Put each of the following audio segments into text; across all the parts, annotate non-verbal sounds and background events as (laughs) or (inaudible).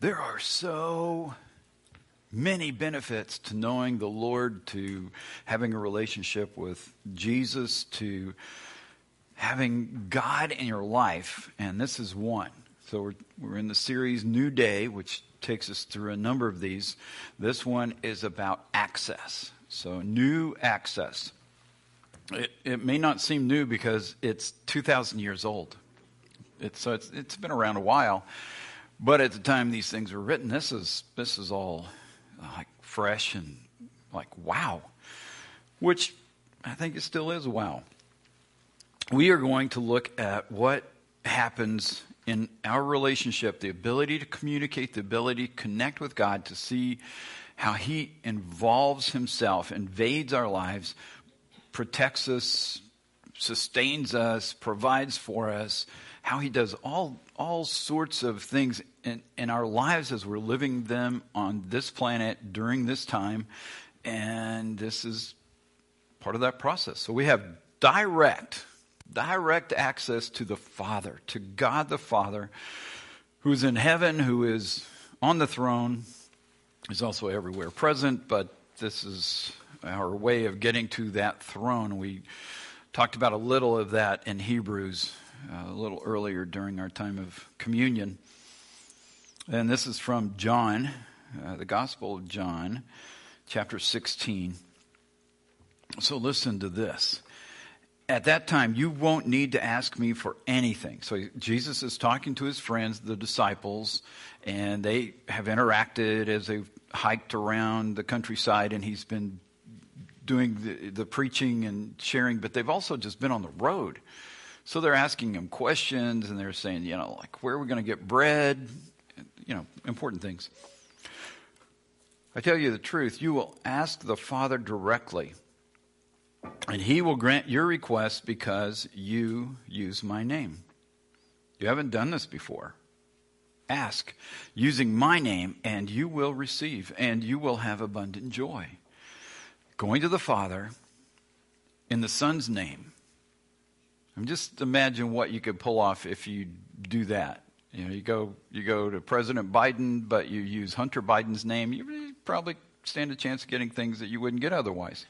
There are so many benefits to knowing the Lord, to having a relationship with Jesus, to having God in your life, and this is one. So we're, we're in the series New Day, which takes us through a number of these. This one is about access. So, new access. It, it may not seem new because it's 2,000 years old. It's, so it's, it's been around a while. But at the time these things were written, this is, this is all like fresh and like wow, which I think it still is wow. We are going to look at what happens in our relationship, the ability to communicate, the ability to connect with God, to see how He involves Himself, invades our lives, protects us, sustains us, provides for us, how He does all, all sorts of things in, in our lives as we're living them on this planet during this time. And this is part of that process. So we have direct direct access to the Father, to God the Father, who's in heaven, who is on the throne, is also everywhere present, but this is our way of getting to that throne. We talked about a little of that in Hebrews a little earlier during our time of communion. And this is from John, uh, the Gospel of John, chapter 16. So listen to this at that time, you won't need to ask me for anything. So Jesus is talking to his friends, the disciples, and they have interacted as they've hiked around the countryside, and he's been doing the, the preaching and sharing, but they've also just been on the road. So they're asking him questions, and they're saying, you know, like, where are we going to get bread? You know, important things. I tell you the truth, you will ask the Father directly and he will grant your request because you use my name. You haven't done this before. Ask using my name, and you will receive, and you will have abundant joy. Going to the Father in the Son's name. I mean, just imagine what you could pull off if you do that. You know, you go you go to President Biden, but you use Hunter Biden's name. You probably stand a chance of getting things that you wouldn't get otherwise.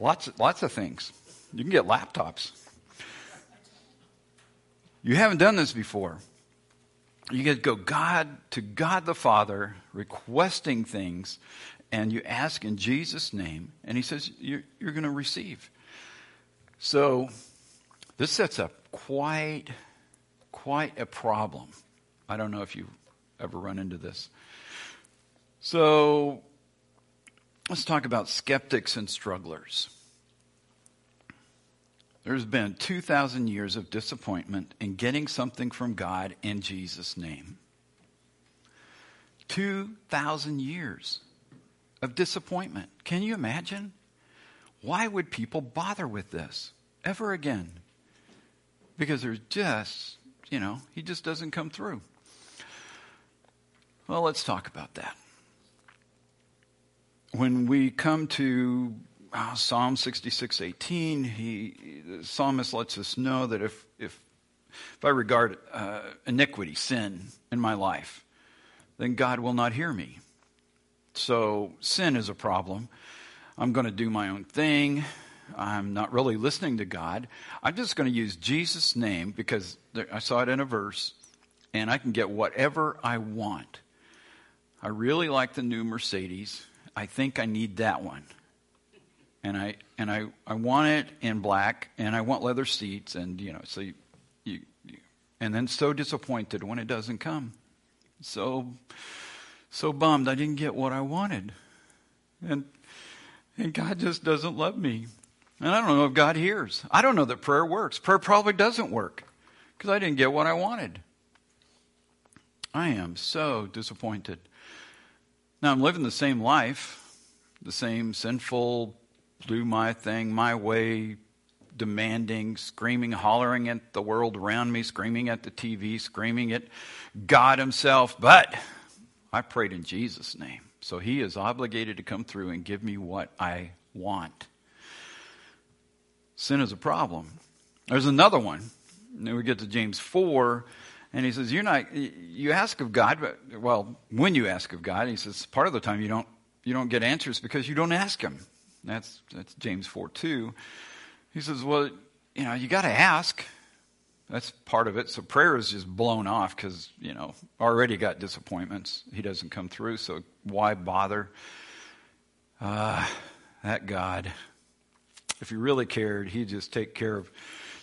Lots, lots of things. You can get laptops. You haven't done this before. You get to go God to God the Father, requesting things, and you ask in Jesus' name, and He says you're, you're going to receive. So this sets up quite, quite a problem. I don't know if you've ever run into this. So Let's talk about skeptics and strugglers. There's been 2,000 years of disappointment in getting something from God in Jesus' name. 2,000 years of disappointment. Can you imagine? Why would people bother with this ever again? Because there's just, you know, he just doesn't come through. Well, let's talk about that when we come to uh, Psalm 66:18, he the psalmist lets us know that if if if I regard uh, iniquity, sin in my life, then God will not hear me. So sin is a problem. I'm going to do my own thing. I'm not really listening to God. I'm just going to use Jesus' name because there, I saw it in a verse, and I can get whatever I want. I really like the new Mercedes. I think I need that one. And I and I, I want it in black and I want leather seats and you know so you, you, you and then so disappointed when it doesn't come. So so bummed I didn't get what I wanted. And and God just doesn't love me. And I don't know if God hears. I don't know that prayer works. Prayer probably doesn't work because I didn't get what I wanted. I am so disappointed. Now, I'm living the same life, the same sinful, do my thing, my way, demanding, screaming, hollering at the world around me, screaming at the TV, screaming at God Himself. But I prayed in Jesus' name. So He is obligated to come through and give me what I want. Sin is a problem. There's another one. Then we get to James 4, And he says, You're not, you ask of God, but, well, when you ask of God, he says, part of the time you don't, you don't get answers because you don't ask him. That's, that's James 4 2. He says, Well, you know, you got to ask. That's part of it. So prayer is just blown off because, you know, already got disappointments. He doesn't come through, so why bother? Uh, that God, if he really cared, he'd just take care of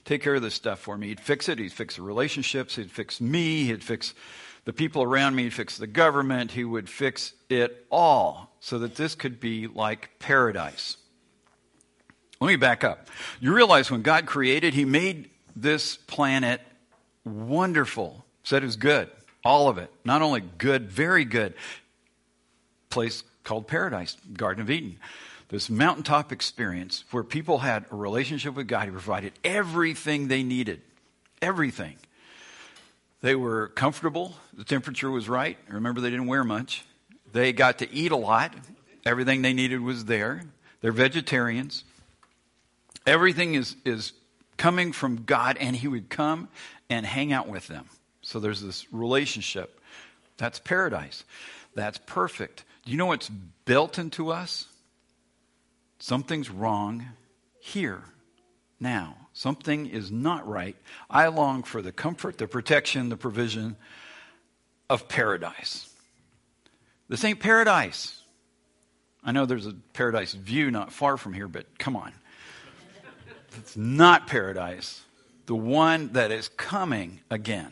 take care of this stuff for me. He'd fix it. He'd fix the relationships. He'd fix me. He'd fix the people around me. He'd fix the government. He would fix it all so that this could be like paradise. Let me back up. You realize when God created, He made this planet wonderful. Said it was good. All of it. Not only good, very good. Place called paradise, Garden of Eden. This mountaintop experience where people had a relationship with God. He provided everything they needed. Everything. They were comfortable. The temperature was right. Remember, they didn't wear much. They got to eat a lot. Everything they needed was there. They're vegetarians. Everything is, is coming from God, and He would come and hang out with them. So there's this relationship. That's paradise. That's perfect. Do you know what's built into us? Something's wrong here, now. Something is not right. I long for the comfort, the protection, the provision of paradise. This ain't paradise. I know there's a paradise view not far from here, but come on. It's not paradise. The one that is coming again,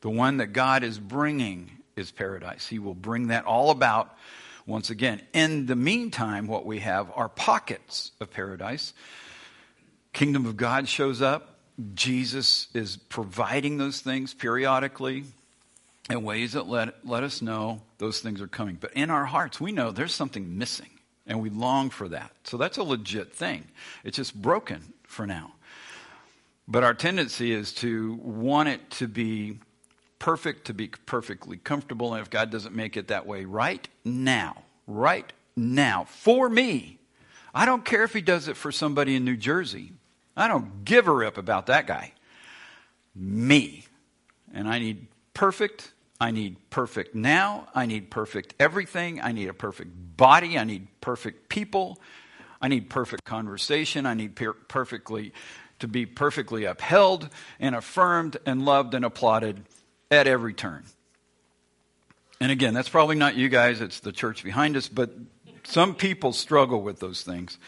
the one that God is bringing is paradise. He will bring that all about once again. In the meantime, what we have are pockets of paradise. Kingdom of God shows up. Jesus is providing those things periodically in ways that let, let us know those things are coming. But in our hearts, we know there's something missing, and we long for that. So that's a legit thing. It's just broken for now. But our tendency is to want it to be perfect, to be perfectly comfortable. And if God doesn't make it that way right now, right now, for me, I don't care if He does it for somebody in New Jersey. I don't give a rip about that guy. Me. And I need perfect. I need perfect now. I need perfect everything. I need a perfect body. I need perfect people. I need perfect conversation. I need per- perfectly to be perfectly upheld and affirmed and loved and applauded at every turn. And again, that's probably not you guys, it's the church behind us, but some people struggle with those things.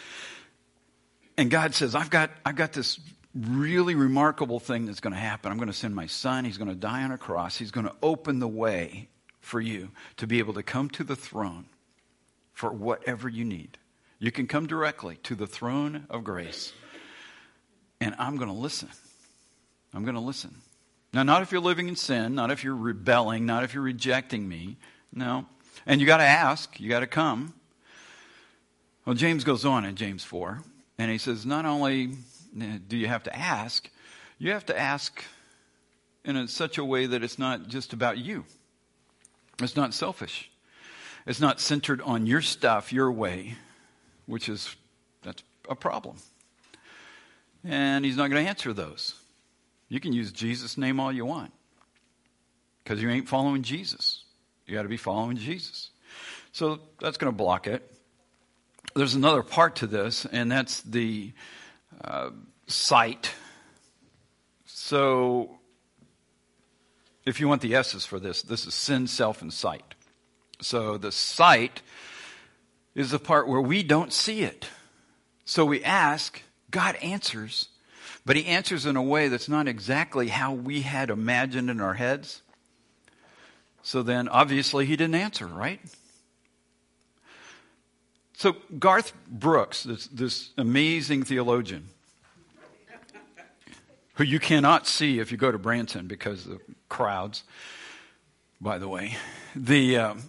And God says, I've got, I've got this really remarkable thing that's going to happen. I'm going to send my son. He's going to die on a cross. He's going to open the way for you to be able to come to the throne for whatever you need. You can come directly to the throne of grace. And I'm going to listen. I'm going to listen. Now, not if you're living in sin, not if you're rebelling, not if you're rejecting me. No. And you got to ask, you got to come. Well, James goes on in James 4, and he says, not only do you have to ask, you have to ask in a, such a way that it's not just about you. It's not selfish. It's not centered on your stuff, your way which is that's a problem. And he's not going to answer those. You can use Jesus' name all you want because you ain't following Jesus. You got to be following Jesus. So that's going to block it. There's another part to this, and that's the uh, sight. So if you want the S's for this, this is sin, self, and sight. So the sight is the part where we don't see it. So we ask, God answers, but He answers in a way that's not exactly how we had imagined in our heads. So then, obviously, He didn't answer, right? So, Garth Brooks, this, this amazing theologian, who you cannot see if you go to Branson because of crowds, by the way, the um,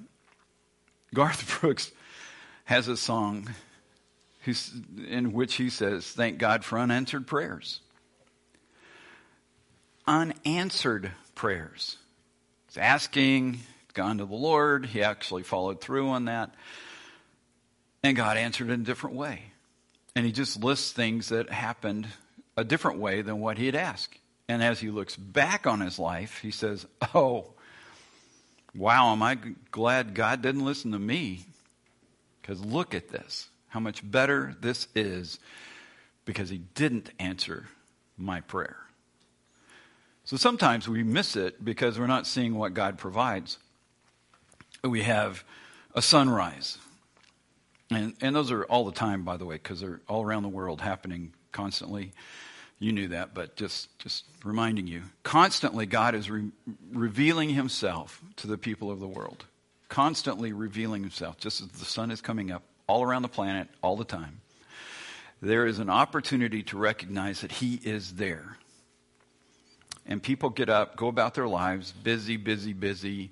(laughs) Garth Brooks has a song in which he says, Thank God for unanswered prayers. Unanswered prayers. He's asking, gone to the Lord. He actually followed through on that. And God answered in a different way. And he just lists things that happened a different way than what he had asked. And as he looks back on his life, he says, Oh, wow, am I glad God didn't listen to me? Because look at this, how much better this is because he didn't answer my prayer. So sometimes we miss it because we're not seeing what God provides. We have a sunrise. And, and those are all the time, by the way, because they're all around the world happening constantly. You knew that, but just, just reminding you. Constantly, God is re- revealing himself to the people of the world. Constantly revealing himself, just as the sun is coming up all around the planet all the time. There is an opportunity to recognize that he is there. And people get up, go about their lives, busy, busy, busy,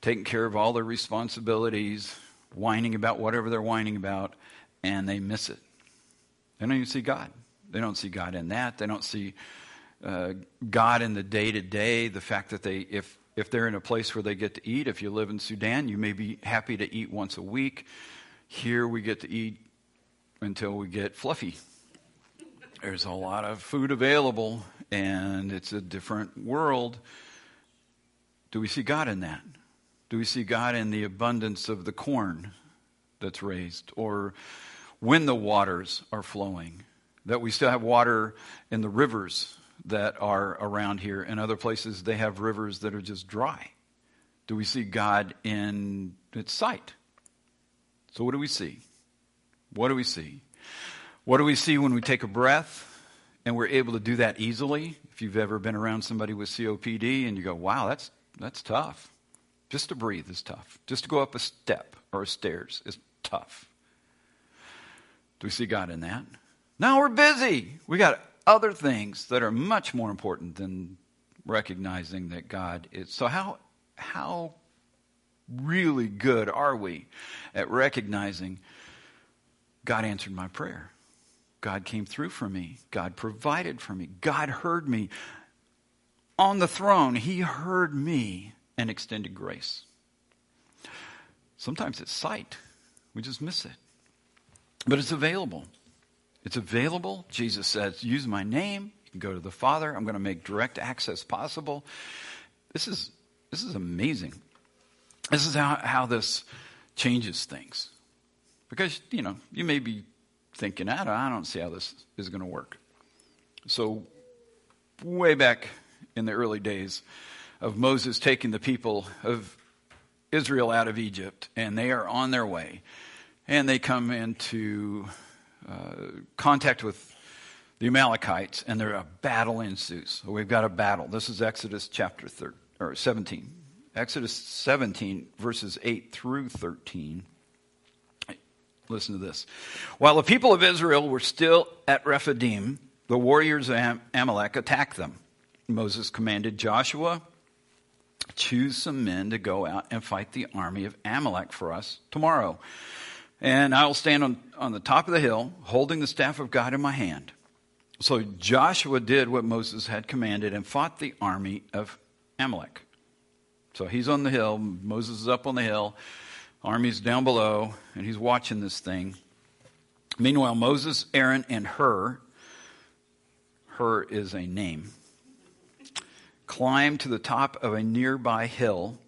taking care of all their responsibilities, whining about whatever they're whining about, and they miss it. They don't even see God. They don't see God in that. They don't see uh, God in the day to day. The fact that they, if if they're in a place where they get to eat, if you live in Sudan, you may be happy to eat once a week. Here we get to eat until we get fluffy. There's a lot of food available, and it's a different world. Do we see God in that? Do we see God in the abundance of the corn that's raised, or when the waters are flowing? That we still have water in the rivers that are around here. In other places, they have rivers that are just dry. Do we see God in its sight? So, what do we see? What do we see? What do we see when we take a breath and we're able to do that easily? If you've ever been around somebody with COPD and you go, wow, that's, that's tough. Just to breathe is tough. Just to go up a step or a stairs is tough. Do we see God in that? Now we're busy. We got other things that are much more important than recognizing that God is. So how how really good are we at recognizing God answered my prayer? God came through for me. God provided for me. God heard me on the throne. He heard me and extended grace. Sometimes it's sight. We just miss it. But it's available. It's available. Jesus says, use my name. You can go to the Father. I'm going to make direct access possible. This is, this is amazing. This is how, how this changes things. Because, you know, you may be thinking, I don't, I don't see how this is going to work. So, way back in the early days, of Moses taking the people of Israel out of Egypt, and they are on their way. And they come into uh, contact with the Amalekites, and there a battle ensues. So we've got a battle. This is Exodus chapter 13, or 17. Exodus 17, verses 8 through 13. Listen to this. While the people of Israel were still at Rephidim, the warriors of Amalek attacked them. Moses commanded Joshua choose some men to go out and fight the army of Amalek for us tomorrow. And I will stand on, on the top of the hill, holding the staff of God in my hand. So Joshua did what Moses had commanded and fought the army of Amalek. So he's on the hill, Moses is up on the hill, army's down below, and he's watching this thing. Meanwhile, Moses, Aaron, and Hur, Hur is a name, climbed to the top of a nearby hill.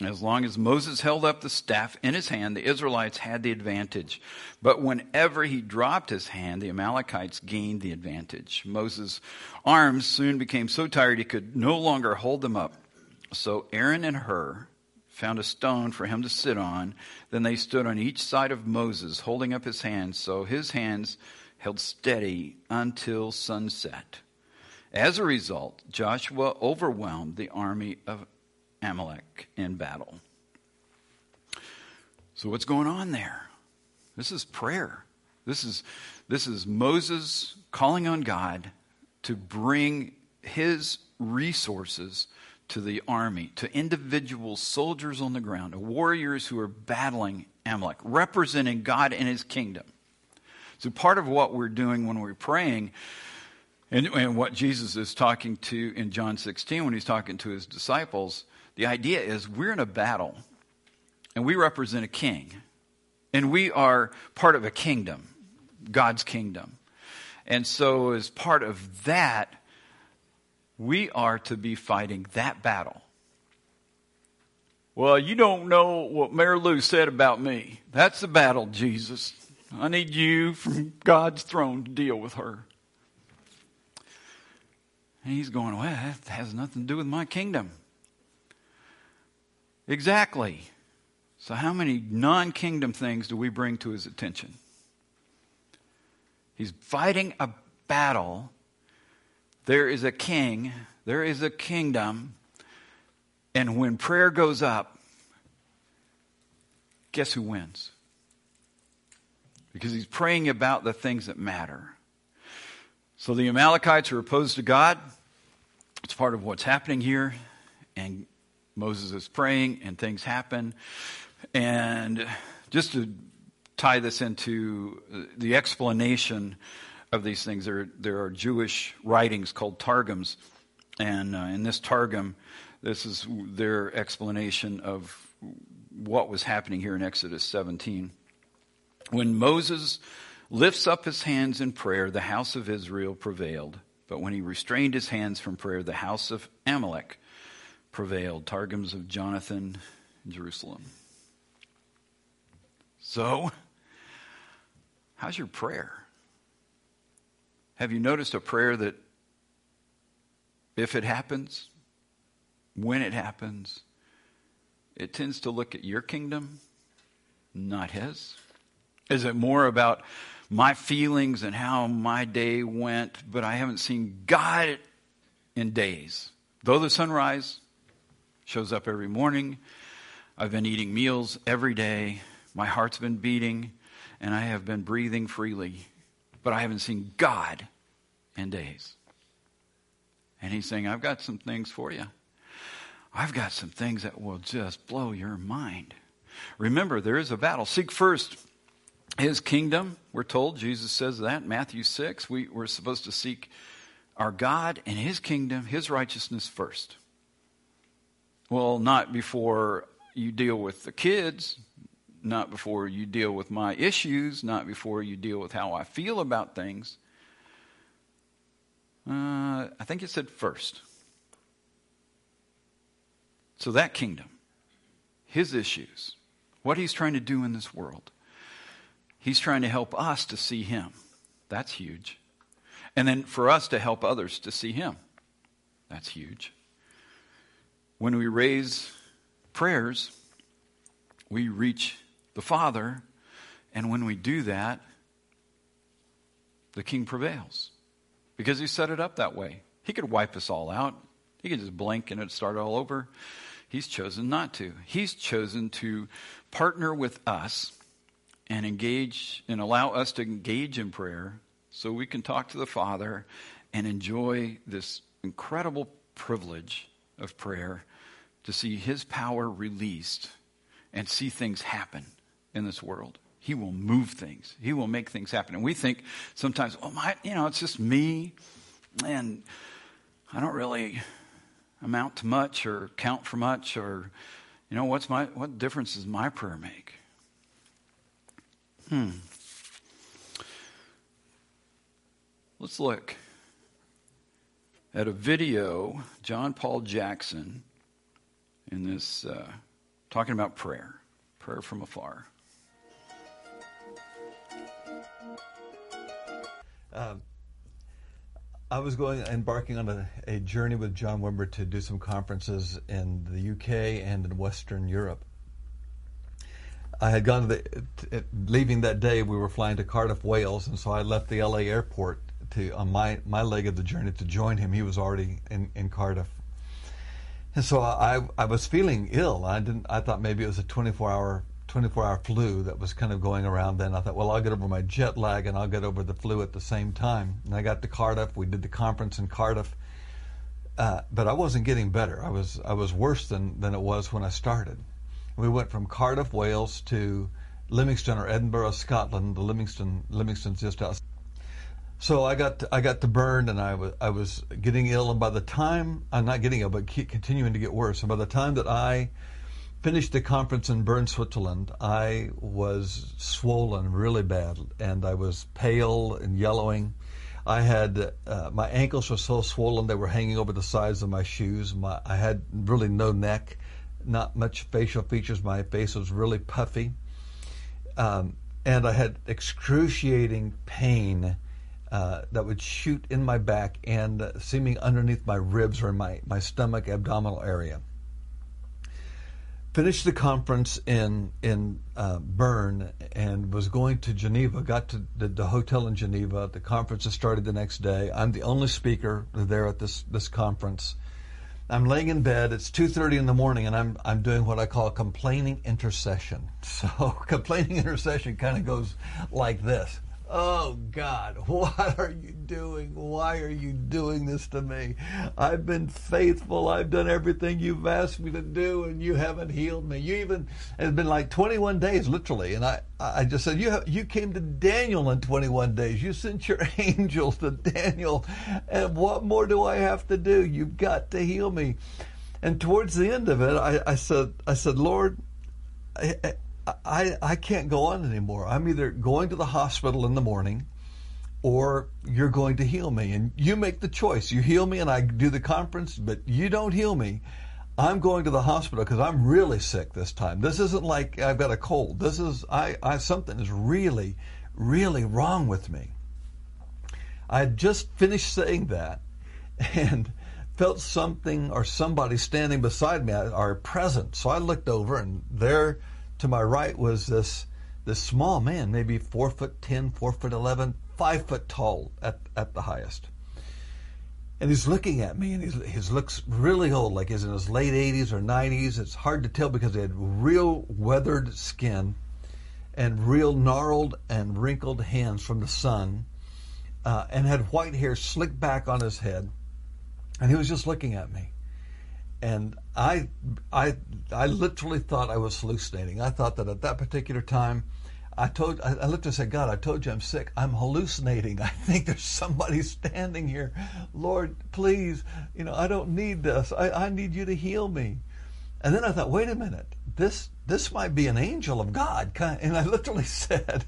As long as Moses held up the staff in his hand, the Israelites had the advantage. But whenever he dropped his hand, the Amalekites gained the advantage. Moses' arms soon became so tired he could no longer hold them up. So Aaron and Hur found a stone for him to sit on. Then they stood on each side of Moses, holding up his hands, so his hands held steady until sunset. As a result, Joshua overwhelmed the army of Amalek in battle. So, what's going on there? This is prayer. This is, this is Moses calling on God to bring his resources to the army, to individual soldiers on the ground, to warriors who are battling Amalek, representing God and his kingdom. So, part of what we're doing when we're praying and, and what Jesus is talking to in John 16 when he's talking to his disciples, the idea is we're in a battle and we represent a king. And we are part of a kingdom, God's kingdom. And so, as part of that, We are to be fighting that battle. Well, you don't know what Mary Lou said about me. That's the battle, Jesus. I need you from God's throne to deal with her. And he's going, well, that has nothing to do with my kingdom. Exactly. So, how many non kingdom things do we bring to his attention? He's fighting a battle. There is a king, there is a kingdom. And when prayer goes up, guess who wins? Because he's praying about the things that matter. So the Amalekites are opposed to God. It's part of what's happening here. And Moses is praying, and things happen. And just to tie this into the explanation of these things, there, there are Jewish writings called Targums. And uh, in this Targum, this is their explanation of what was happening here in Exodus 17. When Moses lifts up his hands in prayer, the house of Israel prevailed. But when he restrained his hands from prayer, the house of Amalek prevailed. Targums of Jonathan Jerusalem. So, how's your prayer? Have you noticed a prayer that, if it happens, when it happens, it tends to look at your kingdom, not his? Is it more about my feelings and how my day went, but I haven't seen God in days. Though the sunrise shows up every morning, I've been eating meals every day, my heart's been beating, and I have been breathing freely, but I haven't seen God in days. And he's saying, I've got some things for you. I've got some things that will just blow your mind. Remember, there is a battle. Seek first his kingdom, we're told, Jesus says that, Matthew 6. We, we're supposed to seek our God and his kingdom, his righteousness first. Well, not before you deal with the kids, not before you deal with my issues, not before you deal with how I feel about things. Uh, I think it said first. So that kingdom, his issues, what he's trying to do in this world, He's trying to help us to see Him. That's huge. And then for us to help others to see Him. That's huge. When we raise prayers, we reach the Father, and when we do that, the King prevails. Because He set it up that way. He could wipe us all out, He could just blink and it'd start all over. He's chosen not to. He's chosen to partner with us and engage and allow us to engage in prayer so we can talk to the Father and enjoy this incredible privilege of prayer to see His power released and see things happen in this world. He will move things. He will make things happen. And we think sometimes, oh my, you know, it's just me, and I don't really amount to much or count for much, or you know, what's my what difference does my prayer make? Hmm. Let's look at a video, John Paul Jackson, in this, uh, talking about prayer, prayer from afar. Um, I was going embarking on a, a, journey with John Wimber to do some conferences in the UK and in Western Europe. I had gone to the leaving that day. We were flying to Cardiff, Wales, and so I left the LA airport to on my my leg of the journey to join him. He was already in, in Cardiff, and so I I was feeling ill. I didn't. I thought maybe it was a 24 hour 24 hour flu that was kind of going around. Then I thought, well, I'll get over my jet lag and I'll get over the flu at the same time. And I got to Cardiff. We did the conference in Cardiff. Uh, but I wasn't getting better. I was I was worse than, than it was when I started. We went from Cardiff, Wales to Livingston or Edinburgh, Scotland. The Livingston, Livingston's just outside. So I got I got to Bern, and I was I was getting ill. And by the time I'm not getting ill, but continuing to get worse. And by the time that I finished the conference in Bern, Switzerland, I was swollen really bad, and I was pale and yellowing. I had uh, my ankles were so swollen they were hanging over the sides of my shoes. My, I had really no neck, not much facial features. My face was really puffy, um, and I had excruciating pain uh, that would shoot in my back and uh, seeming underneath my ribs or in my, my stomach abdominal area finished the conference in in uh, Bern and was going to Geneva. Got to the, the, hotel in Geneva. The conference started the next day. I'm the only speaker there at this this conference. I'm laying in bed. It's 2:30 in the morning, and I'm I'm doing what I call complaining intercession. (laughs) So complaining intercession kind of goes like this. Oh God, (laughs) what are you doing? Why are you doing this to me? I've been faithful. I've done everything you've asked me to do, and you haven't healed me. You even it's been like 21 days, literally. And I, I just said, you you came to Daniel in 21 days. You sent your (laughs) angels to Daniel, and what more do I have to do? You've got to heal me. And towards the end of it, I, I said, I said, Lord. I I can't go on anymore. I'm either going to the hospital in the morning or you're going to heal me. And you make the choice. You heal me and I do the conference, but you don't heal me. I'm going to the hospital because I'm really sick this time. This isn't like I've got a cold. This is, I, I, something is really, really wrong with me. I had just finished saying that and felt something or somebody standing beside me, our present. So I looked over and there, to my right was this this small man, maybe four foot ten, four foot eleven, five foot tall at, at the highest. And he's looking at me, and he's, he looks really old, like he's in his late 80s or 90s. It's hard to tell because he had real weathered skin and real gnarled and wrinkled hands from the sun, uh, and had white hair slicked back on his head. And he was just looking at me and I, I, I literally thought I was hallucinating. I thought that at that particular time, I told, I, I looked and said, God, I told you I'm sick. I'm hallucinating. (laughs) I think there's somebody standing here. Lord, please, you know, I don't need this. I, I need you to heal me. And then I thought, wait a minute, this this might be an angel of God. And I literally (laughs) said,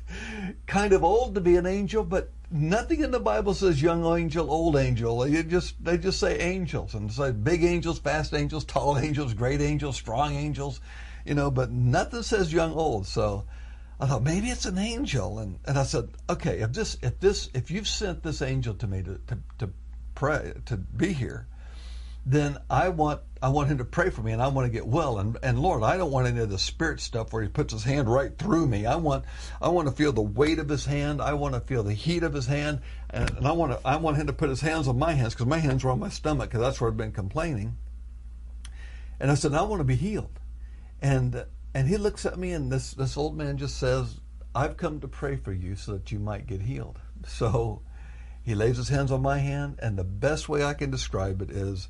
kind of old to be an angel, but nothing in the Bible says young angel, old angel. They just they just say angels and say big angels, fast angels, tall angels, great angels, strong angels, you know, but nothing says young old. So I thought maybe it's an angel, and, and I said, okay, if this if this if you've sent this angel to me to to, to pray to be here, then I want I want him to pray for me and I want to get well. And and Lord, I don't want any of the spirit stuff where he puts his hand right through me. I want I want to feel the weight of his hand. I want to feel the heat of his hand, and, and I want to I want him to put his hands on my hands because my hands were on my stomach because that's where I've been complaining. And I said, I want to be healed. And and he looks at me and this this old man just says, I've come to pray for you so that you might get healed. So he lays his hands on my hand, and the best way I can describe it is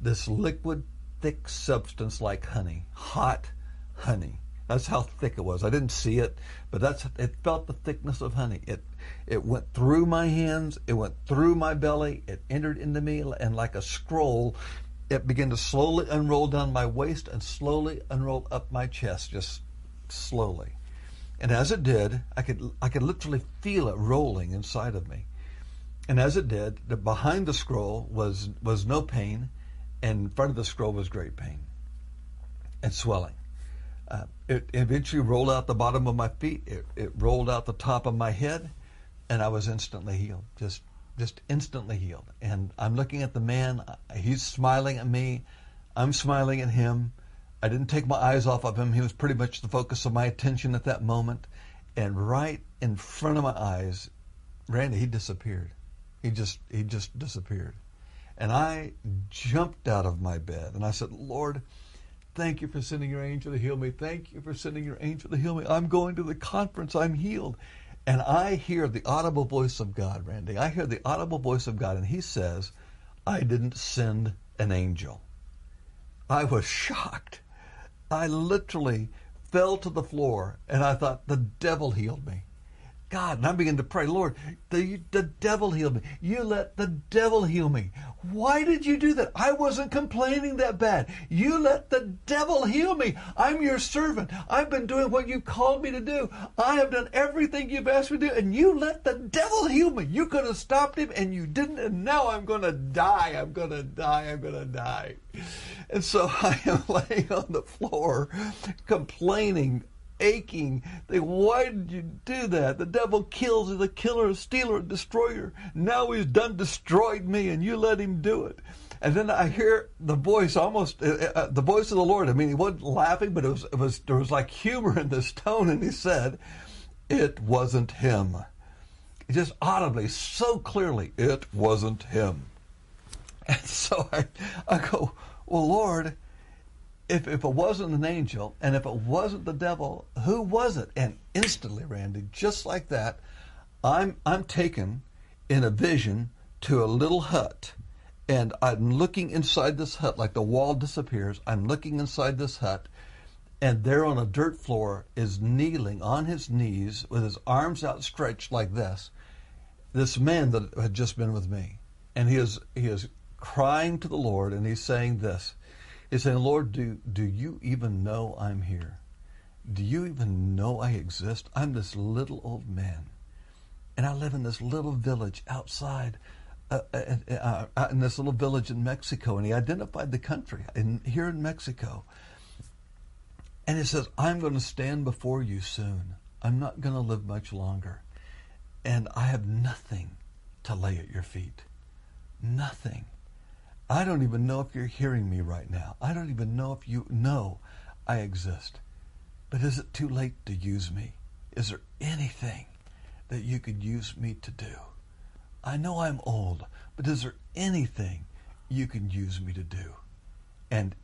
this liquid, thick substance like honey, hot honey. That's how thick it was. I didn't see it, but that's it felt the thickness of honey. It it went through my hands, it went through my belly, it entered into me and like a scroll, it began to slowly unroll down my waist and slowly unroll up my chest, just slowly. And as it did, I could I could literally feel it rolling inside of me. And as it did, the, behind the scroll was was no pain and in front of the scroll was great pain and swelling. Uh, it eventually rolled out the bottom of my feet. It, it rolled out the top of my head, and I was instantly healed. Just, just instantly healed. And I'm looking at the man. He's smiling at me. I'm smiling at him. I didn't take my eyes off of him. He was pretty much the focus of my attention at that moment. And right in front of my eyes, Randy, he disappeared. He just, he just disappeared. And I jumped out of my bed and I said, Lord, thank you for sending your angel to heal me. Thank you for sending your angel to heal me. I'm going to the conference. I'm healed. And I hear the audible voice of God, Randy. I hear the audible voice of God, and He says, I didn't send an angel. I was shocked. I literally fell to the floor and I thought, the devil healed me. God. And I began to pray, Lord, the, the devil healed me. You let the devil heal me. Why did you do that? I wasn't complaining that bad. You let the devil heal me. I'm your servant. I've been doing what you called me to do. I have done everything you've asked me to do, and you let the devil heal me. You could have stopped him, and you didn't, and now I'm going to die. I'm going to die. I'm going to die. And so (laughs) I am laying on the floor complaining aching. They, why did you do that? The devil kills, he's a killer, a stealer, a destroyer. Now he's done destroyed me, and you let him do it. And then I hear the voice, almost uh, uh, the voice of the Lord. I mean, he wasn't laughing, but it was, it was there was like humor in this tone, and he said, "It wasn't him." Just audibly, so clearly, it wasn't him. (laughs) And so I, I go, well, Lord if, if it wasn't an angel and if it wasn't the devil, who was it? And instantly, Randy, just like that, I'm I'm taken in a vision to a little hut. And I'm looking inside this hut, like the wall disappears. I'm looking inside this hut, and there on a dirt floor is kneeling on his knees with his arms outstretched like this. This man that had just been with me, and he is he is crying to the Lord, and he's saying this is saying, Lord, do, do you even know I'm here? Do you even know I exist? I'm this little old man. And I live in this little village outside, uh, uh, uh, in this little village in Mexico. And he identified the country in, here in Mexico. And he says, I'm going to stand before you soon. I'm not going to live much longer. And I have nothing to lay at your feet. Nothing. I don't even know if you're hearing me right now. I don't even know if you know I exist. But is it too late to use me? Is there anything that you could use me to do? I know I'm old, but is there anything you can use me to do? And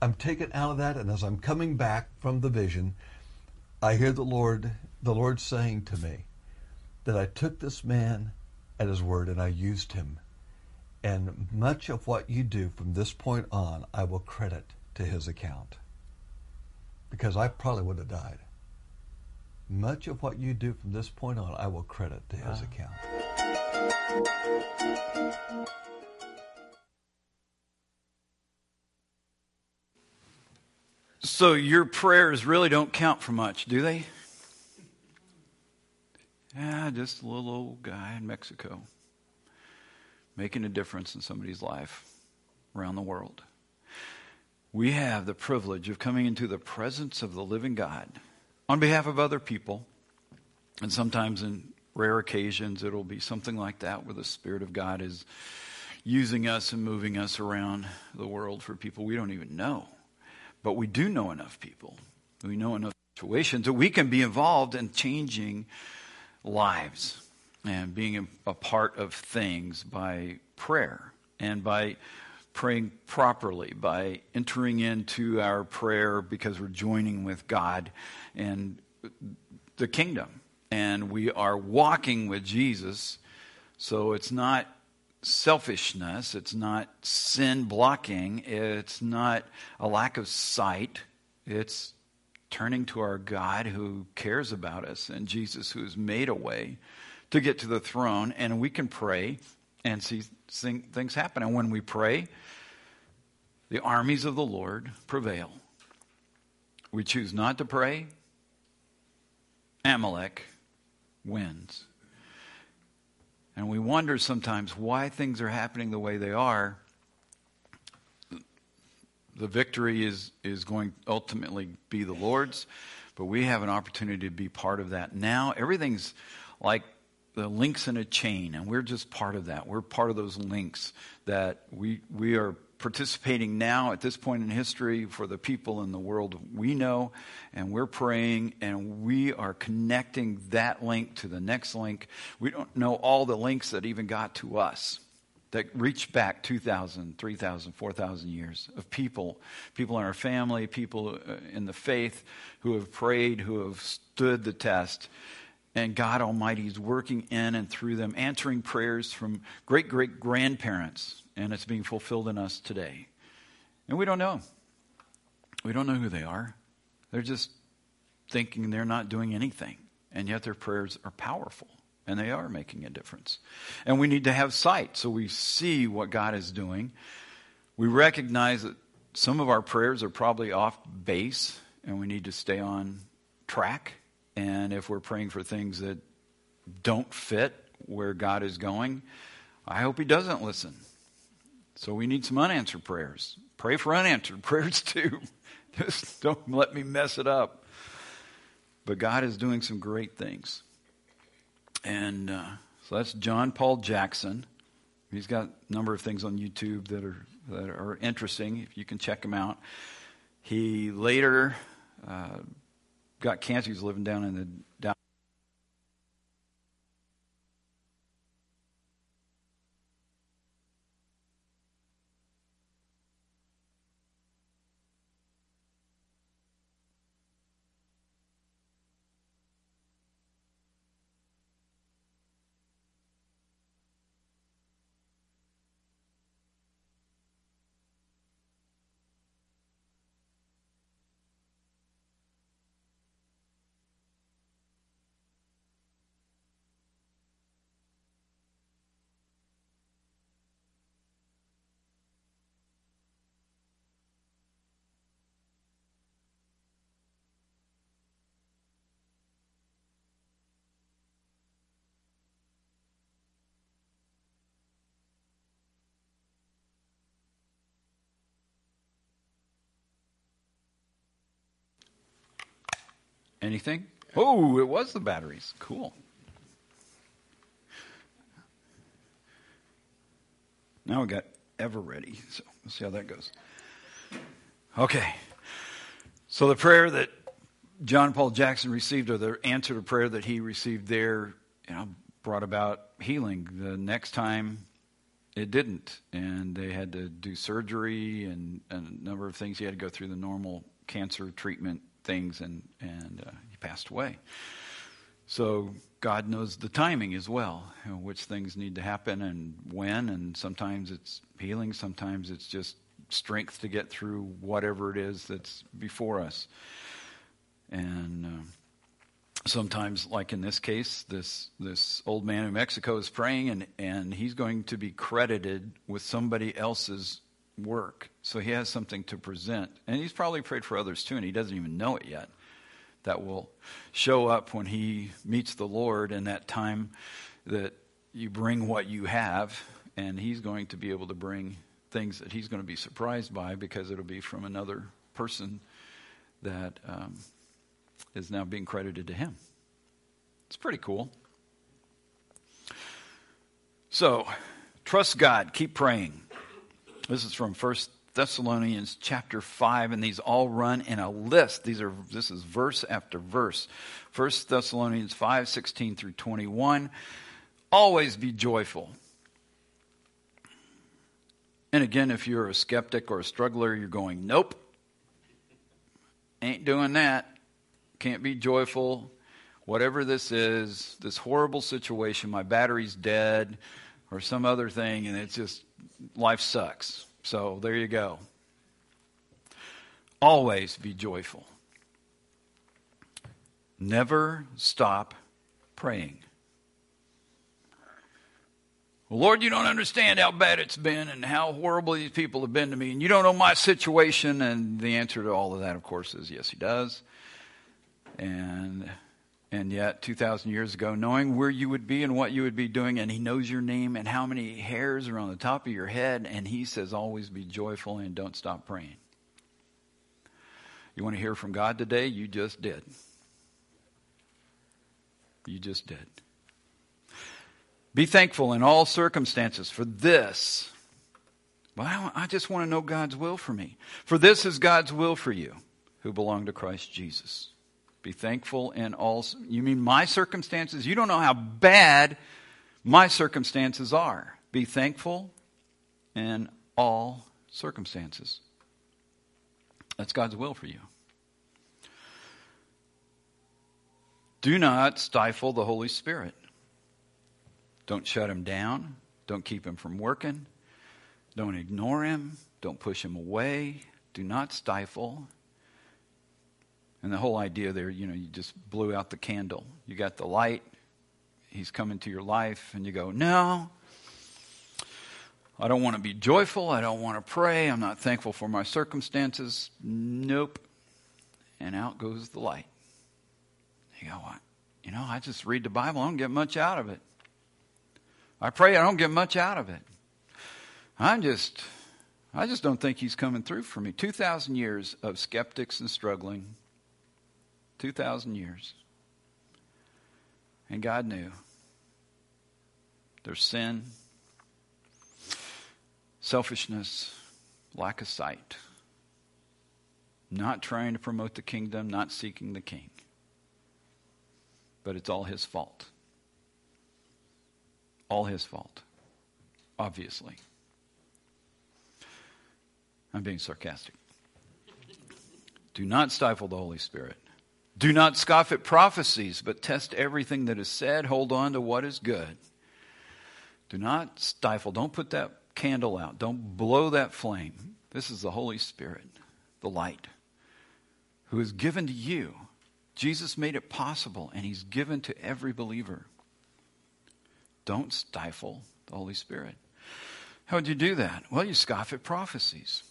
I'm taken out of that, and as I'm coming back from the vision, I hear the Lord, the Lord saying to me that I took this man at his word and I used him and much of what you do from this point on, I will credit to his account. Because I probably would have died. Much of what you do from this point on, I will credit to his wow. account. So your prayers really don't count for much, do they? Yeah, just a little old guy in Mexico making a difference in somebody's life around the world. We have the privilege of coming into the presence of the living God on behalf of other people. And sometimes, in rare occasions, it'll be something like that where the Spirit of God is using us and moving us around the world for people we don't even know. But we do know enough people, we know enough situations that we can be involved in changing lives and being a, part of things by prayer and by praying properly, by entering into our prayer because we're joining with God and the kingdom. And we are walking with Jesus. So it's not selfishness, it's not sin blocking, it's not a lack of sight, it's turning to our God who cares about us and Jesus who has made a way to get to the throne, and we can pray and see things happen. And when we pray, the armies of the Lord prevail. We choose not to pray, Amalek wins. And we wonder sometimes why things are happening the way they are. The victory is, is going ultimately be the Lord's, but we have an opportunity to be part of that. Now, everything's like the links in a chain, and we're just part of that. We're part of those links that we we are participating now at this point in history for the people in the world we know, and we're praying and we are connecting that link to the next link. We don't know all the links that even got to us that reach back 2,000, 3,000, 4,000 years of people, people in our family, people uh, in the faith who have prayed, who have stood the test and God Almighty is working in and through them, answering prayers from great great grandparents, and it's being fulfilled in us today. And we don't know. We don't know who they are. They're just thinking they're not doing anything. and yet their prayers are powerful and they are making a difference. And we need to have sight so we see what God is doing. We recognize that some of our prayers are probably off base and we need to stay on track. And if we're praying for things that don't fit where God is going, I hope He doesn't listen. So we need some unanswered prayers. Pray for unanswered (laughs) prayers too. (laughs) Just don't let me mess it up. But God is doing some great things. And uh, so that's John Paul Jackson. He's got a number of things on YouTube that are that are interesting. If you can check him out. He later uh, got cancer. He was living down in the down Anything? Oh, it was the batteries. Cool. Now we got ever ready. So we'll see how that goes. Okay. So the prayer that John Paul Jackson received, or the answer to prayer that he received there, you know, brought about healing. The next time it didn't. And they had to do surgery and, and a number of things. He had to go through the normal cancer treatment things, and, and uh, he passed away. So God knows the timing as well, you know, which things need to happen and when, and sometimes it's healing, sometimes it's just strength to get through whatever it is that's before us. And uh, sometimes, like in this case, this this old man in Mexico is praying, and and he's going to be credited with somebody else's work. So he has something to present. And he's probably prayed for others too, and he doesn't even know it yet. That will show up when he meets the Lord in that time that you bring what you have, and he's going to be able to bring things that he's going to be surprised by because it'll be from another person that um, is now being credited to him. It's pretty cool. So, trust God, keep praying. This is from First Thessalonians chapter 5 and these all run in a list. These are this is verse after verse. First Thessalonians 5 16 through 21. Always be joyful. And again, if you're a skeptic or a struggler, you're going, nope, ain't doing that. Can't be joyful. Whatever this is, this horrible situation, my battery's dead, or some other thing, and it's just life sucks. So there you go. Always be joyful. Never stop praying. Well, Lord, you don't understand how bad it's been and how horrible these people have been to me, and you don't know my situation. And the answer to all of that, of course, is yes, He does. And and yet, 2,000 years ago, knowing where you would be and what you would be doing, and He knows your name and how many hairs are on the top of your head, and He says, always be joyful and don't stop praying. You want to hear from God today? You just did. You just did. Be thankful in all circumstances for this. Well, I just want to know God's will for me. For this is God's will for you who belong to Christ Jesus. Be thankful in all. You mean my circumstances? You don't know how bad my circumstances are. Be thankful in all circumstances. That's God's will for you. Do not stifle the Holy Spirit. Don't shut him down. Don't keep him from working. Don't ignore him. Don't push him away. Do not stifle And the whole idea there, you know, you just blew out the candle. You got the light, he's coming to your life, and you go, No, I don't want to be joyful. I don't want to pray. I'm not thankful for my circumstances. Nope. And out goes the light. You go, What? You know, I just read the Bible, I don't get much out of it. I pray, I don't get much out of it. I'm just, I just don't think he's coming through for me. 2,000 years of skeptics and struggling. 2,000 years. And God knew there's sin, selfishness, lack of sight, not trying to promote the kingdom, not seeking the king. But it's all his fault. All his fault, obviously. I'm being sarcastic. Do not stifle the Holy Spirit. Do not scoff at prophecies, but test everything that is said. Hold on to what is good. Do not stifle. Don't put that candle out. Don't blow that flame. This is the Holy Spirit, the light, who is given to you. Jesus made it possible, and He's given to every believer. Don't stifle the Holy Spirit. How would you do that? Well, you scoff at prophecies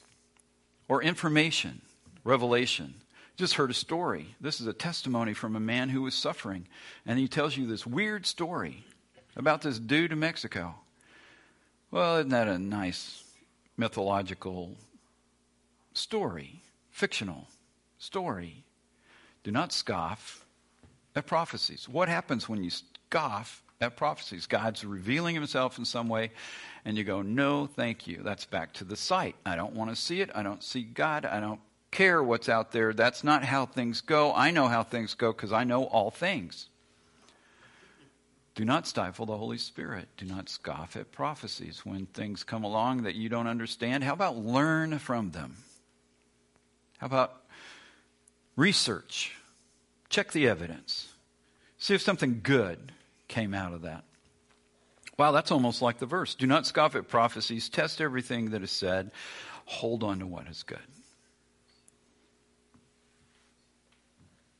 or information, revelation. Just heard a story. This is a testimony from a man who was suffering, and he tells you this weird story about this dude in Mexico. Well, isn't that a nice mythological story, fictional story? Do not scoff at prophecies. What happens when you scoff at prophecies? God's revealing himself in some way, and you go, No, thank you. That's back to the sight. I don't want to see it. I don't see God. I don't care what's out there. That's not how things go. I know how things go because I know all things. Do not stifle the Holy Spirit. Do not scoff at prophecies when things come along that you don't understand. How about learn from them? How about research? Check the evidence. See if something good came out of that. Wow, that's almost like the verse. Do not scoff at prophecies. Test everything that is said. Hold on to what is good.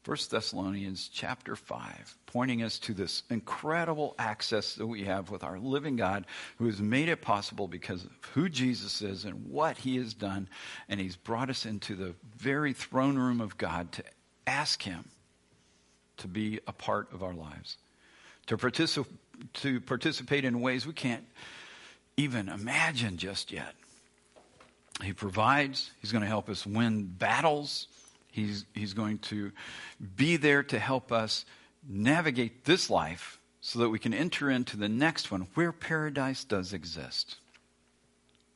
1 Thessalonians chapter 5, pointing us to this incredible access that we have with our living God who has made it possible because of who Jesus is and what he has done. And he's brought us into the very throne room of God to ask him to be a part of our lives, to, to participate in ways we can't even imagine just yet. He provides, he's going to help us win battles. He's, he's going to be there to help us navigate this life so that we can enter into the next one where paradise does exist,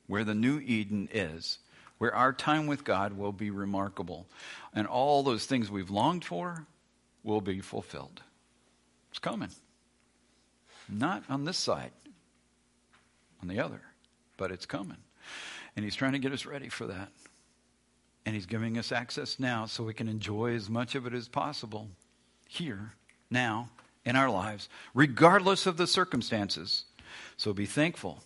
where the new Eden is, where our time with God will be remarkable. And all those things we've longed for will be fulfilled. It's coming. Not on this side, on the other, but it's coming. And He's trying to get us ready for that. And He's giving us access now so we can enjoy as much of it as possible here, now, in our lives, regardless of the circumstances. So be thankful,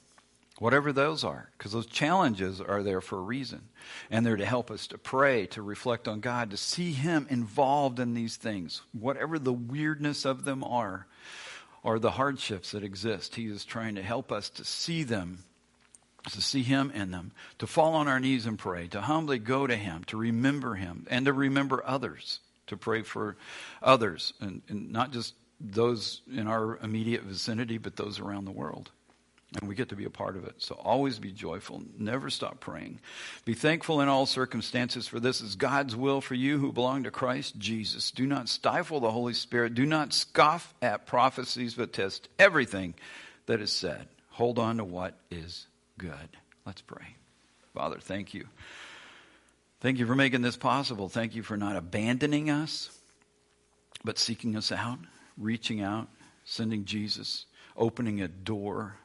whatever those are, because those challenges are there for a reason. And they're to help us to pray, to reflect on God, to see Him involved in these things, whatever the weirdness of them are, or the hardships that exist. He is trying to help us to see them to see Him in them, to fall on our knees and pray, to humbly go to Him, to remember Him, and to remember others, to pray for others, and, and not just those in our immediate vicinity, but those around the world. And we get to be a part of it. So always be joyful. Never stop praying. Be thankful in all circumstances, for this is God's will for you who belong to Christ Jesus. Do not stifle the Holy Spirit. Do not scoff at prophecies, but test everything that is said. Hold on to what is good. Let's pray. Father, thank you. Thank you for making this possible. Thank you for not abandoning us, but seeking us out, reaching out, sending Jesus, opening a door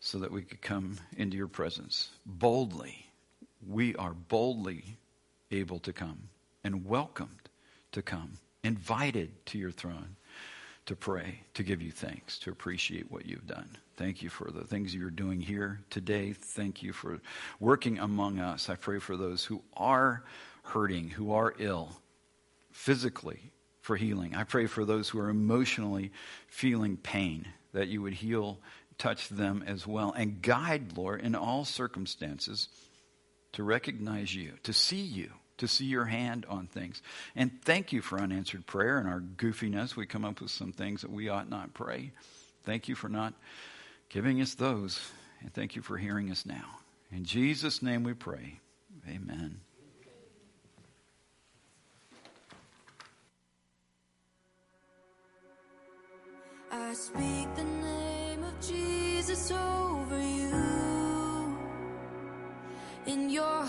so that we could come into your presence boldly. We are boldly able to come and welcomed to come, invited to your throne to pray, to give you thanks, to appreciate what you've done. Thank you for the things you're doing here today. Thank you for working among us. I pray for those who are hurting, who are ill, physically for healing. I pray for those who are emotionally feeling pain, that you would heal, touch them as well, and guide, Lord, in all circumstances to recognize you, to see you, to see your hand on things. And thank you for unanswered prayer and our goofiness. We come up with some things that we ought not pray. Thank you for not giving us those, and thank you for hearing us now. In Jesus' name we pray. Amen. I speak the name of Jesus over you. In your